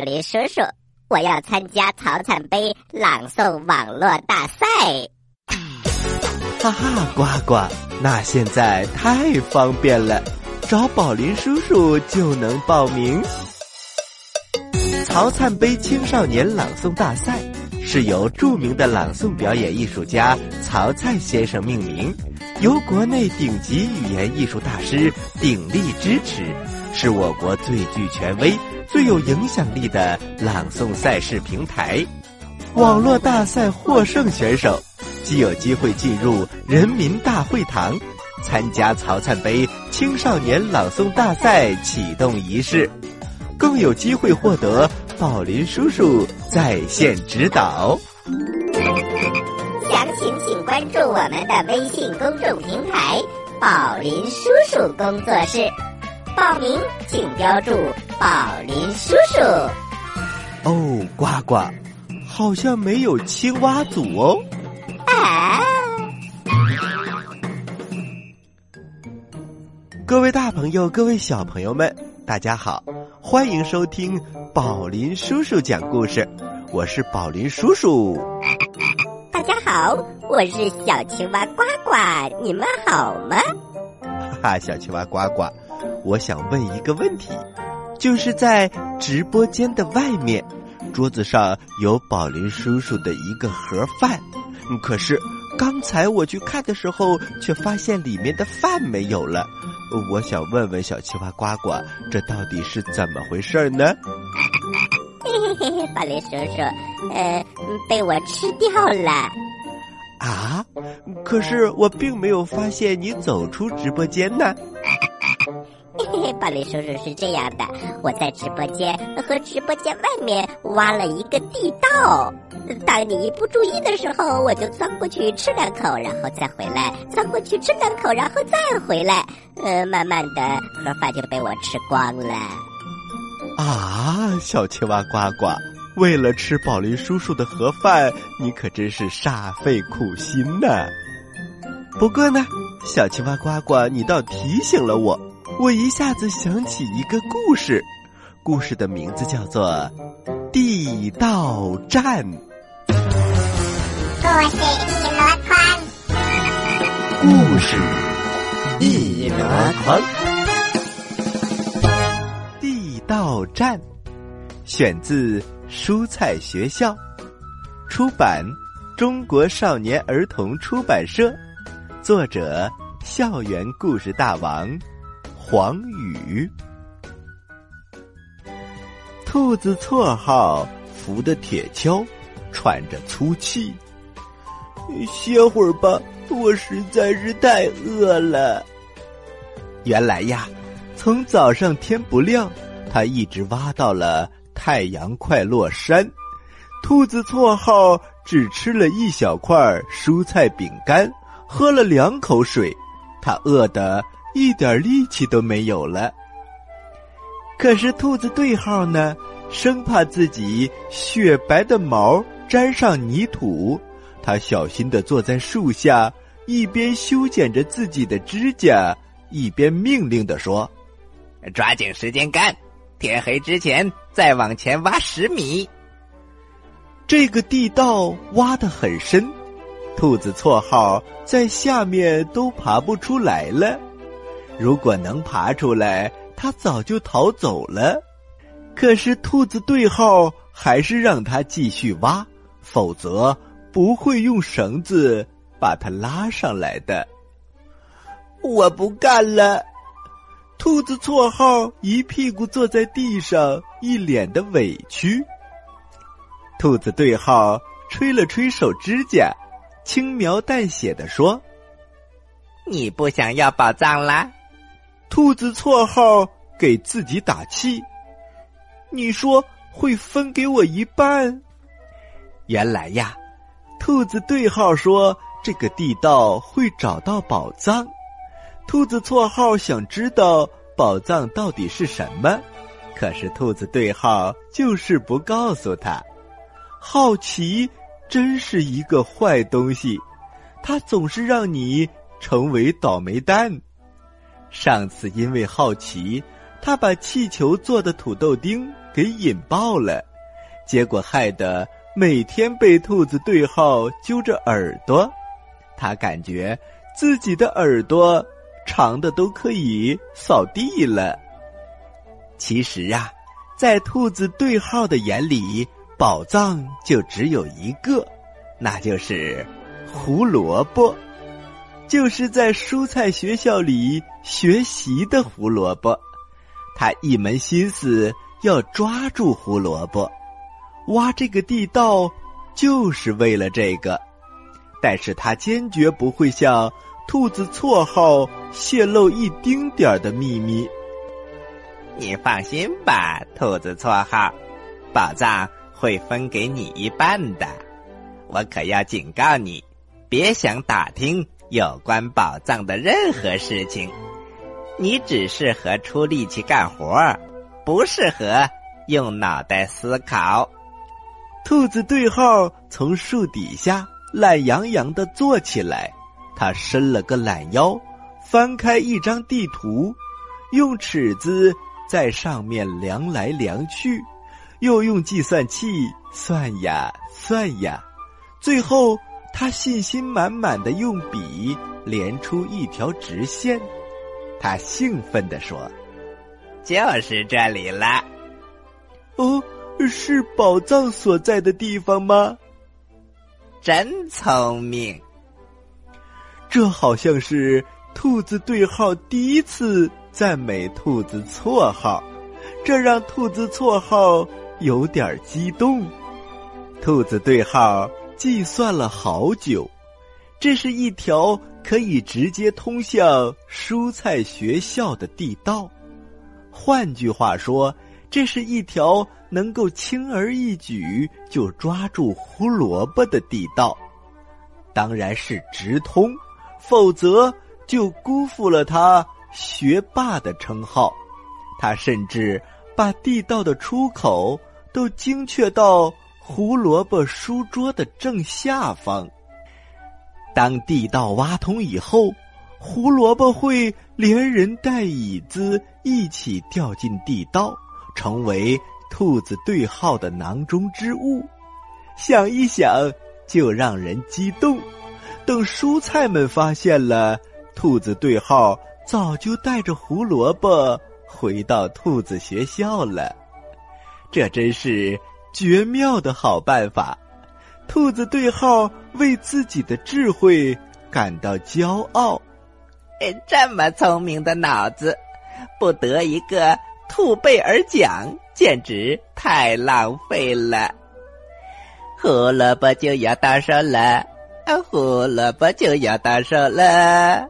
林叔叔，我要参加曹灿杯朗诵网络大赛。哈哈，呱呱，那现在太方便了，找宝林叔叔就能报名。曹灿杯青少年朗诵大赛是由著名的朗诵表演艺术家曹灿先生命名，由国内顶级语言艺术大师鼎力支持，是我国最具权威、最有影响力的朗诵赛事平台。网络大赛获胜选手。既有机会进入人民大会堂，参加曹灿杯青少年朗诵大赛启动仪式，更有机会获得宝林叔叔在线指导。详情请关注我们的微信公众平台“宝林叔叔工作室”，报名请标注“宝林叔叔”。哦，呱呱，好像没有青蛙组哦。啊！各位大朋友，各位小朋友们，大家好，欢迎收听宝林叔叔讲故事，我是宝林叔叔。大家好，我是小青蛙呱呱，你们好吗？哈哈，小青蛙呱呱，我想问一个问题，就是在直播间的外面，桌子上有宝林叔叔的一个盒饭。可是刚才我去看的时候，却发现里面的饭没有了。我想问问小青蛙呱呱，这到底是怎么回事呢？嘿嘿嘿嘿，宝林叔叔，呃，被我吃掉了。啊！可是我并没有发现你走出直播间呢。嘿嘿，宝林叔叔是这样的，我在直播间和直播间外面挖了一个地道。当你一不注意的时候，我就钻过去吃两口，然后再回来；钻过去吃两口，然后再回来。呃，慢慢的，盒饭就被我吃光了。啊，小青蛙呱呱，为了吃宝林叔叔的盒饭，你可真是煞费苦心呐。不过呢，小青蛙呱呱，你倒提醒了我，我一下子想起一个故事，故事的名字叫做《地道战》。故事一箩筐，故事一箩筐，地道战，选自蔬菜学校，出版中国少年儿童出版社，作者校园故事大王黄宇，兔子绰号扶的铁锹，喘着粗气。歇会儿吧，我实在是太饿了。原来呀，从早上天不亮，他一直挖到了太阳快落山。兔子绰号只吃了一小块蔬菜饼干，喝了两口水，他饿得一点力气都没有了。可是兔子对号呢，生怕自己雪白的毛沾上泥土。他小心的坐在树下，一边修剪着自己的指甲，一边命令的说：“抓紧时间干，天黑之前再往前挖十米。”这个地道挖得很深，兔子绰号在下面都爬不出来了。如果能爬出来，他早就逃走了。可是兔子对号还是让他继续挖，否则。不会用绳子把它拉上来的。我不干了！兔子绰号一屁股坐在地上，一脸的委屈。兔子对号吹了吹手指甲，轻描淡写的说：“你不想要宝藏啦？”兔子绰号给自己打气：“你说会分给我一半？”原来呀。兔子对号说这个地道会找到宝藏。兔子错号想知道宝藏到底是什么，可是兔子对号就是不告诉他。好奇真是一个坏东西，它总是让你成为倒霉蛋。上次因为好奇，他把气球做的土豆丁给引爆了，结果害得每天被兔子对号揪着耳朵。他感觉自己的耳朵长的都可以扫地了。其实啊，在兔子对号的眼里，宝藏就只有一个，那就是胡萝卜。就是在蔬菜学校里学习的胡萝卜，他一门心思要抓住胡萝卜，挖这个地道就是为了这个。但是他坚决不会向兔子绰号泄露一丁点的秘密。你放心吧，兔子绰号，宝藏会分给你一半的。我可要警告你，别想打听。有关宝藏的任何事情，你只适合出力气干活，不适合用脑袋思考。兔子对号从树底下懒洋洋的坐起来，他伸了个懒腰，翻开一张地图，用尺子在上面量来量去，又用计算器算呀算呀，最后。他信心满满的用笔连出一条直线，他兴奋地说：“就是这里了。”哦，是宝藏所在的地方吗？真聪明！这好像是兔子对号第一次赞美兔子错号，这让兔子错号有点激动。兔子对号。计算了好久，这是一条可以直接通向蔬菜学校的地道。换句话说，这是一条能够轻而易举就抓住胡萝卜的地道。当然是直通，否则就辜负了他学霸的称号。他甚至把地道的出口都精确到。胡萝卜书桌的正下方。当地道挖通以后，胡萝卜会连人带椅子一起掉进地道，成为兔子对号的囊中之物。想一想就让人激动。等蔬菜们发现了，兔子对号早就带着胡萝卜回到兔子学校了。这真是。绝妙的好办法，兔子对号为自己的智慧感到骄傲。这么聪明的脑子，不得一个兔贝尔奖，简直太浪费了。胡萝卜就要到手了，胡萝卜就要到手了，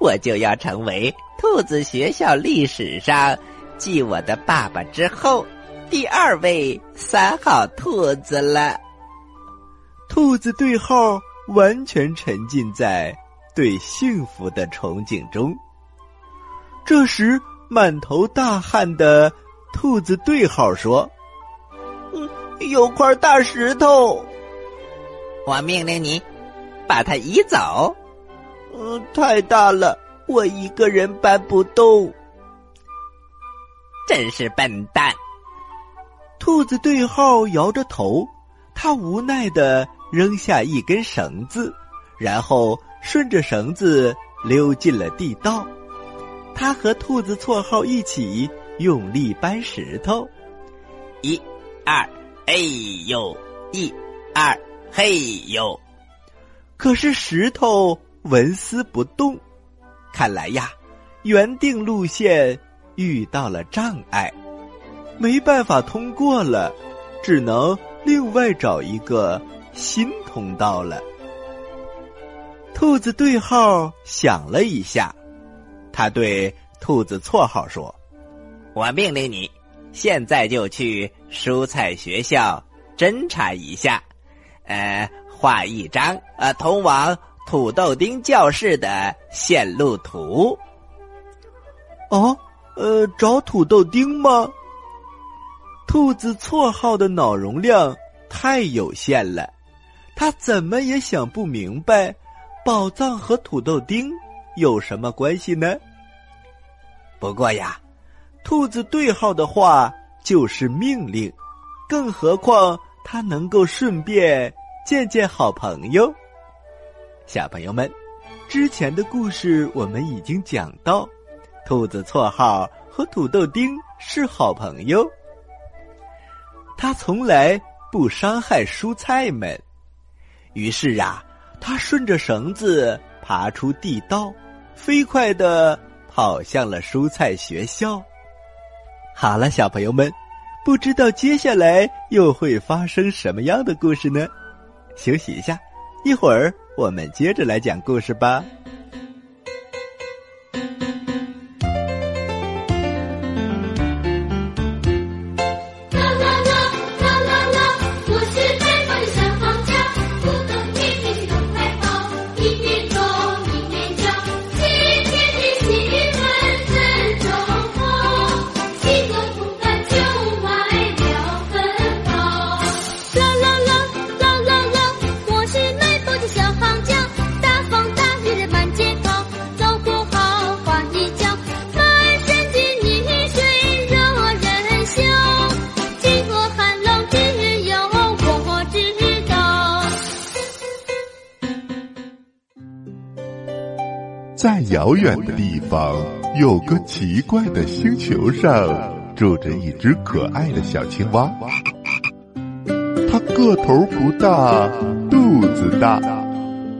我就要成为兔子学校历史上继我的爸爸之后。第二位三号兔子了，兔子对号完全沉浸在对幸福的憧憬中。这时，满头大汗的兔子对号说：“嗯，有块大石头，我命令你把它移走。嗯，太大了，我一个人搬不动。真是笨蛋。”兔子对号摇着头，他无奈的扔下一根绳子，然后顺着绳子溜进了地道。他和兔子绰号一起用力搬石头，一、二，嘿呦！一、二，嘿呦！可是石头纹丝不动，看来呀，原定路线遇到了障碍。没办法通过了，只能另外找一个新通道了。兔子对号想了一下，他对兔子绰号说：“我命令你，现在就去蔬菜学校侦查一下，呃，画一张呃通往土豆丁教室的线路图。哦，呃，找土豆丁吗？兔子绰号的脑容量太有限了，他怎么也想不明白，宝藏和土豆丁有什么关系呢？不过呀，兔子对号的话就是命令，更何况他能够顺便见见好朋友。小朋友们，之前的故事我们已经讲到，兔子绰号和土豆丁是好朋友。他从来不伤害蔬菜们，于是啊，他顺着绳子爬出地道，飞快的跑向了蔬菜学校。好了，小朋友们，不知道接下来又会发生什么样的故事呢？休息一下，一会儿我们接着来讲故事吧。遥远的地方，有个奇怪的星球上，住着一只可爱的小青蛙。它个头不大，肚子大，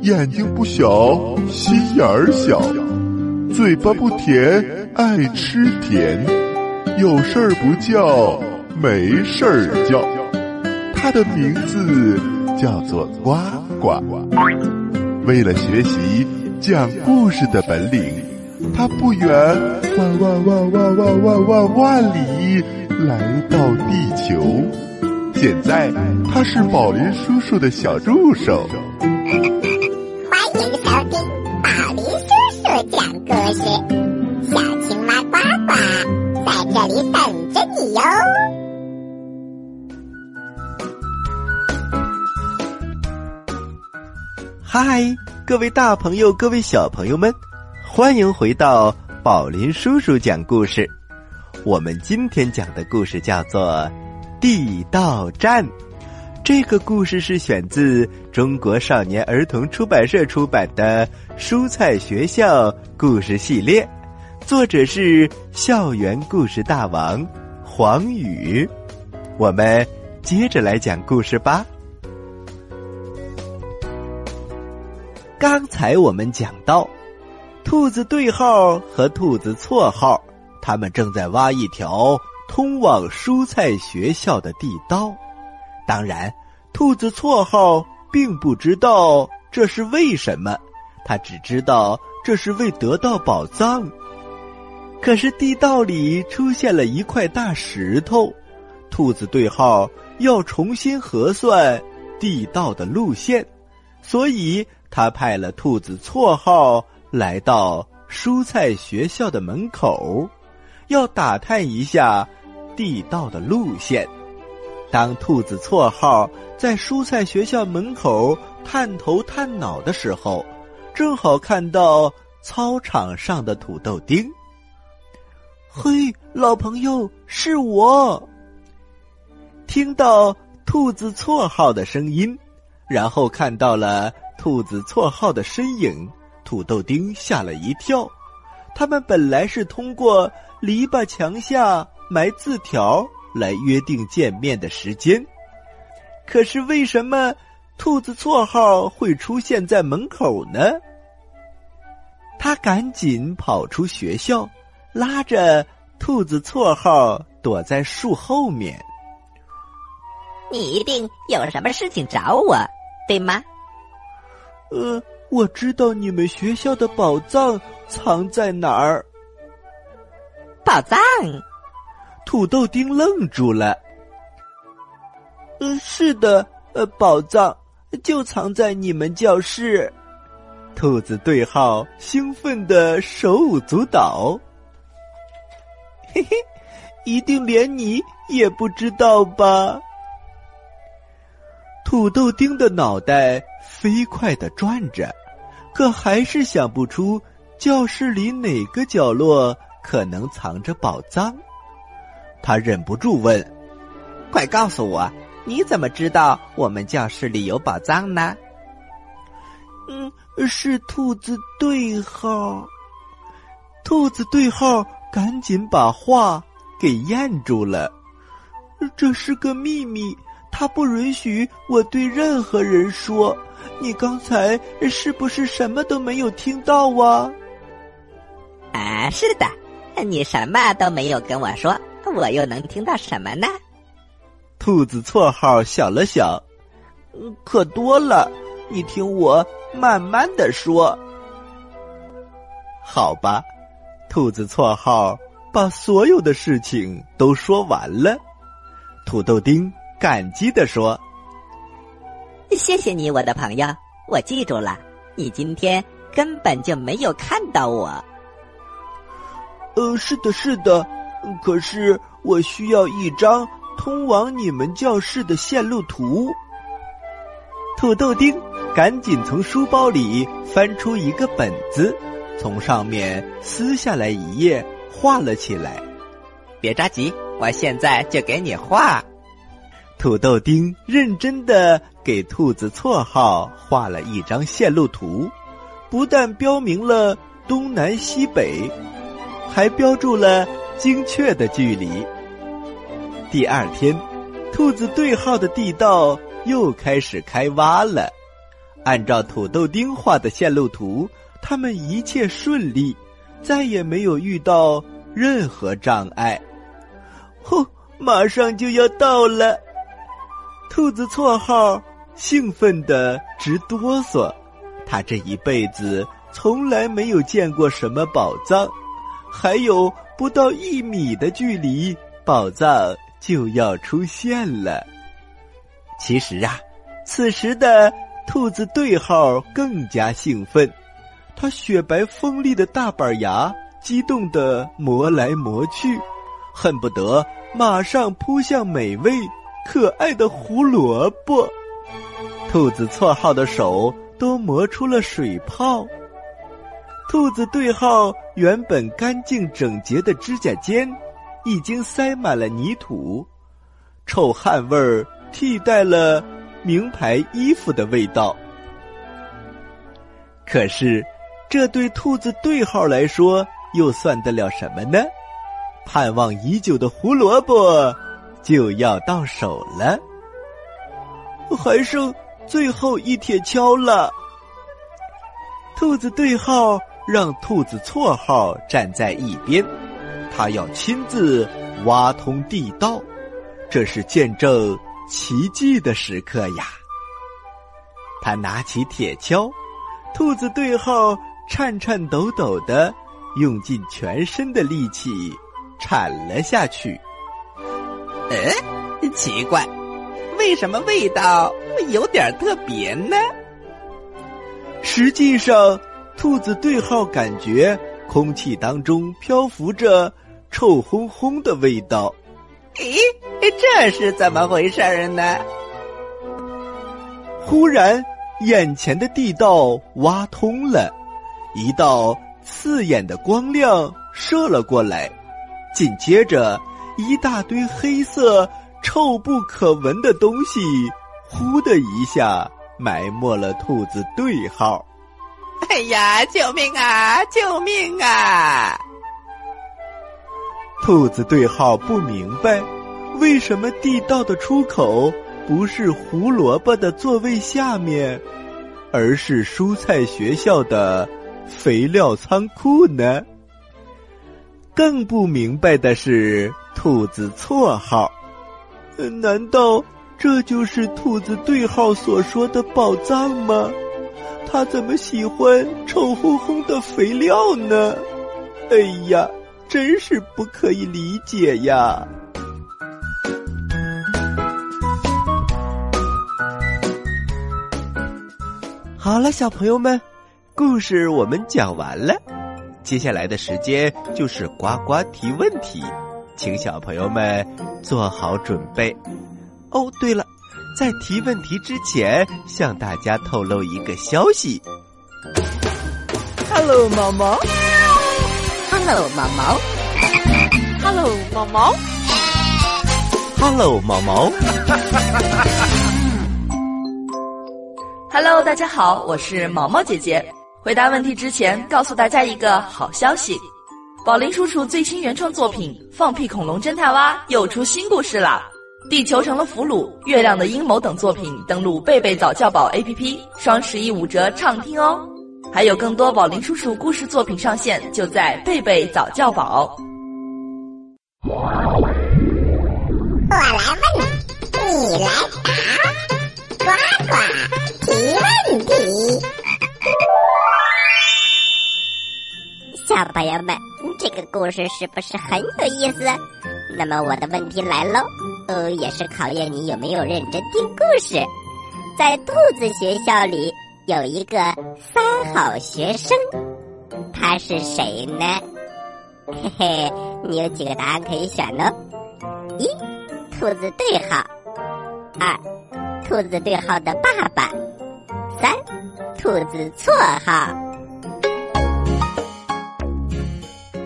眼睛不小，心眼儿小，嘴巴不甜，爱吃甜，有事儿不叫，没事儿叫。它的名字叫做呱呱。为了学习讲故事的本领，他不远万万万万万万万万里来到地球。现在他是宝林叔叔的小助手。欢迎收听宝林叔叔讲故事，小青蛙呱呱在这里等着你哟。嗨，各位大朋友，各位小朋友们，欢迎回到宝林叔叔讲故事。我们今天讲的故事叫做《地道战》。这个故事是选自中国少年儿童出版社出版的《蔬菜学校故事系列》，作者是校园故事大王黄宇。我们接着来讲故事吧。刚才我们讲到，兔子对号和兔子错号，他们正在挖一条通往蔬菜学校的地道。当然，兔子错号并不知道这是为什么，他只知道这是为得到宝藏。可是地道里出现了一块大石头，兔子对号要重新核算地道的路线，所以。他派了兔子绰号来到蔬菜学校的门口，要打探一下地道的路线。当兔子绰号在蔬菜学校门口探头探脑的时候，正好看到操场上的土豆丁。嘿，老朋友，是我！听到兔子绰号的声音，然后看到了。兔子绰号的身影，土豆丁吓了一跳。他们本来是通过篱笆墙下埋字条来约定见面的时间，可是为什么兔子绰号会出现在门口呢？他赶紧跑出学校，拉着兔子绰号躲在树后面。你一定有什么事情找我，对吗？呃，我知道你们学校的宝藏藏在哪儿。宝藏？土豆丁愣住了。嗯，是的，呃，宝藏就藏在你们教室。兔子对号兴奋的手舞足蹈。嘿嘿，一定连你也不知道吧？土豆丁的脑袋飞快的转着，可还是想不出教室里哪个角落可能藏着宝藏。他忍不住问：“快告诉我，你怎么知道我们教室里有宝藏呢？”嗯，是兔子对号。兔子对号赶紧把话给咽住了。这是个秘密，他不允许我对任何人说。你刚才是不是什么都没有听到啊？啊，是的，你什么都没有跟我说，我又能听到什么呢？兔子绰号想了想，可多了。你听我慢慢的说，好吧。兔子绰号把所有的事情都说完了。土豆丁感激的说：“谢谢你，我的朋友，我记住了。你今天根本就没有看到我。”呃，是的，是的。可是我需要一张通往你们教室的线路图。土豆丁赶紧从书包里翻出一个本子，从上面撕下来一页，画了起来。别着急，我现在就给你画。土豆丁认真的给兔子绰号画了一张线路图，不但标明了东南西北，还标注了精确的距离。第二天，兔子对号的地道。又开始开挖了，按照土豆丁画的线路图，他们一切顺利，再也没有遇到任何障碍。呼，马上就要到了！兔子绰号兴奋的直哆嗦，他这一辈子从来没有见过什么宝藏，还有不到一米的距离，宝藏就要出现了。其实啊，此时的兔子对号更加兴奋，他雪白锋利的大板牙激动的磨来磨去，恨不得马上扑向美味可爱的胡萝卜。兔子绰号的手都磨出了水泡，兔子对号原本干净整洁的指甲尖，已经塞满了泥土，臭汗味儿。替代了名牌衣服的味道，可是这对兔子对号来说又算得了什么呢？盼望已久的胡萝卜就要到手了，还剩最后一铁锹了。兔子对号让兔子错号站在一边，他要亲自挖通地道，这是见证。奇迹的时刻呀！他拿起铁锹，兔子对号颤颤抖抖的，用尽全身的力气铲了下去。呃，奇怪，为什么味道会有点特别呢？实际上，兔子对号感觉空气当中漂浮着臭烘烘的味道。咦，这是怎么回事儿呢？忽然，眼前的地道挖通了，一道刺眼的光亮射了过来，紧接着，一大堆黑色、臭不可闻的东西，呼的一下埋没了兔子对号。哎呀，救命啊！救命啊！兔子对号不明白，为什么地道的出口不是胡萝卜的座位下面，而是蔬菜学校的肥料仓库呢？更不明白的是兔子绰号，难道这就是兔子对号所说的宝藏吗？他怎么喜欢臭烘烘的肥料呢？哎呀！真是不可以理解呀！好了，小朋友们，故事我们讲完了，接下来的时间就是呱呱提问题，请小朋友们做好准备。哦，对了，在提问题之前，向大家透露一个消息。Hello，毛毛。Hello，毛毛。Hello，毛毛。Hello，毛毛。Hello，大家好，我是毛毛姐姐。回答问题之前，告诉大家一个好消息：宝林叔叔最新原创作品《放屁恐龙侦探蛙》又出新故事啦！地球成了俘虏，月亮的阴谋等作品，登录贝贝早教宝 APP，双十一五折畅听哦！还有更多宝林叔叔故事作品上线，就在贝贝早教宝。我来问你，你来答，呱呱提问题。小朋友们，这个故事是不是很有意思？那么我的问题来喽，呃，也是考验你有没有认真听故事。在兔子学校里有一个三好学生，他是谁呢？嘿嘿，你有几个答案可以选呢？一，兔子对号；二，兔子对号的爸爸；三，兔子错号。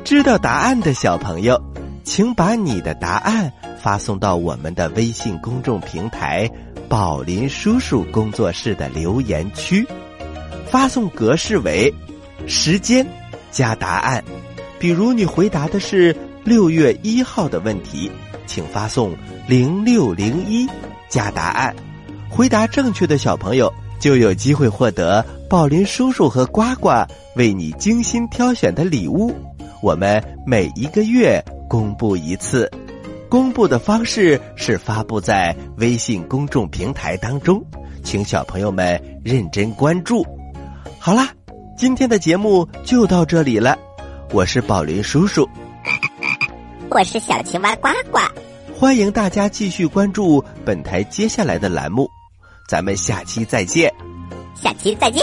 知道答案的小朋友，请把你的答案发送到我们的微信公众平台“宝林叔叔工作室”的留言区，发送格式为时间加答案。比如你回答的是六月一号的问题，请发送零六零一加答案。回答正确的小朋友就有机会获得宝林叔叔和呱呱为你精心挑选的礼物。我们每一个月公布一次，公布的方式是发布在微信公众平台当中，请小朋友们认真关注。好啦，今天的节目就到这里了，我是宝林叔叔，我是小青蛙呱呱，欢迎大家继续关注本台接下来的栏目，咱们下期再见。下期再见。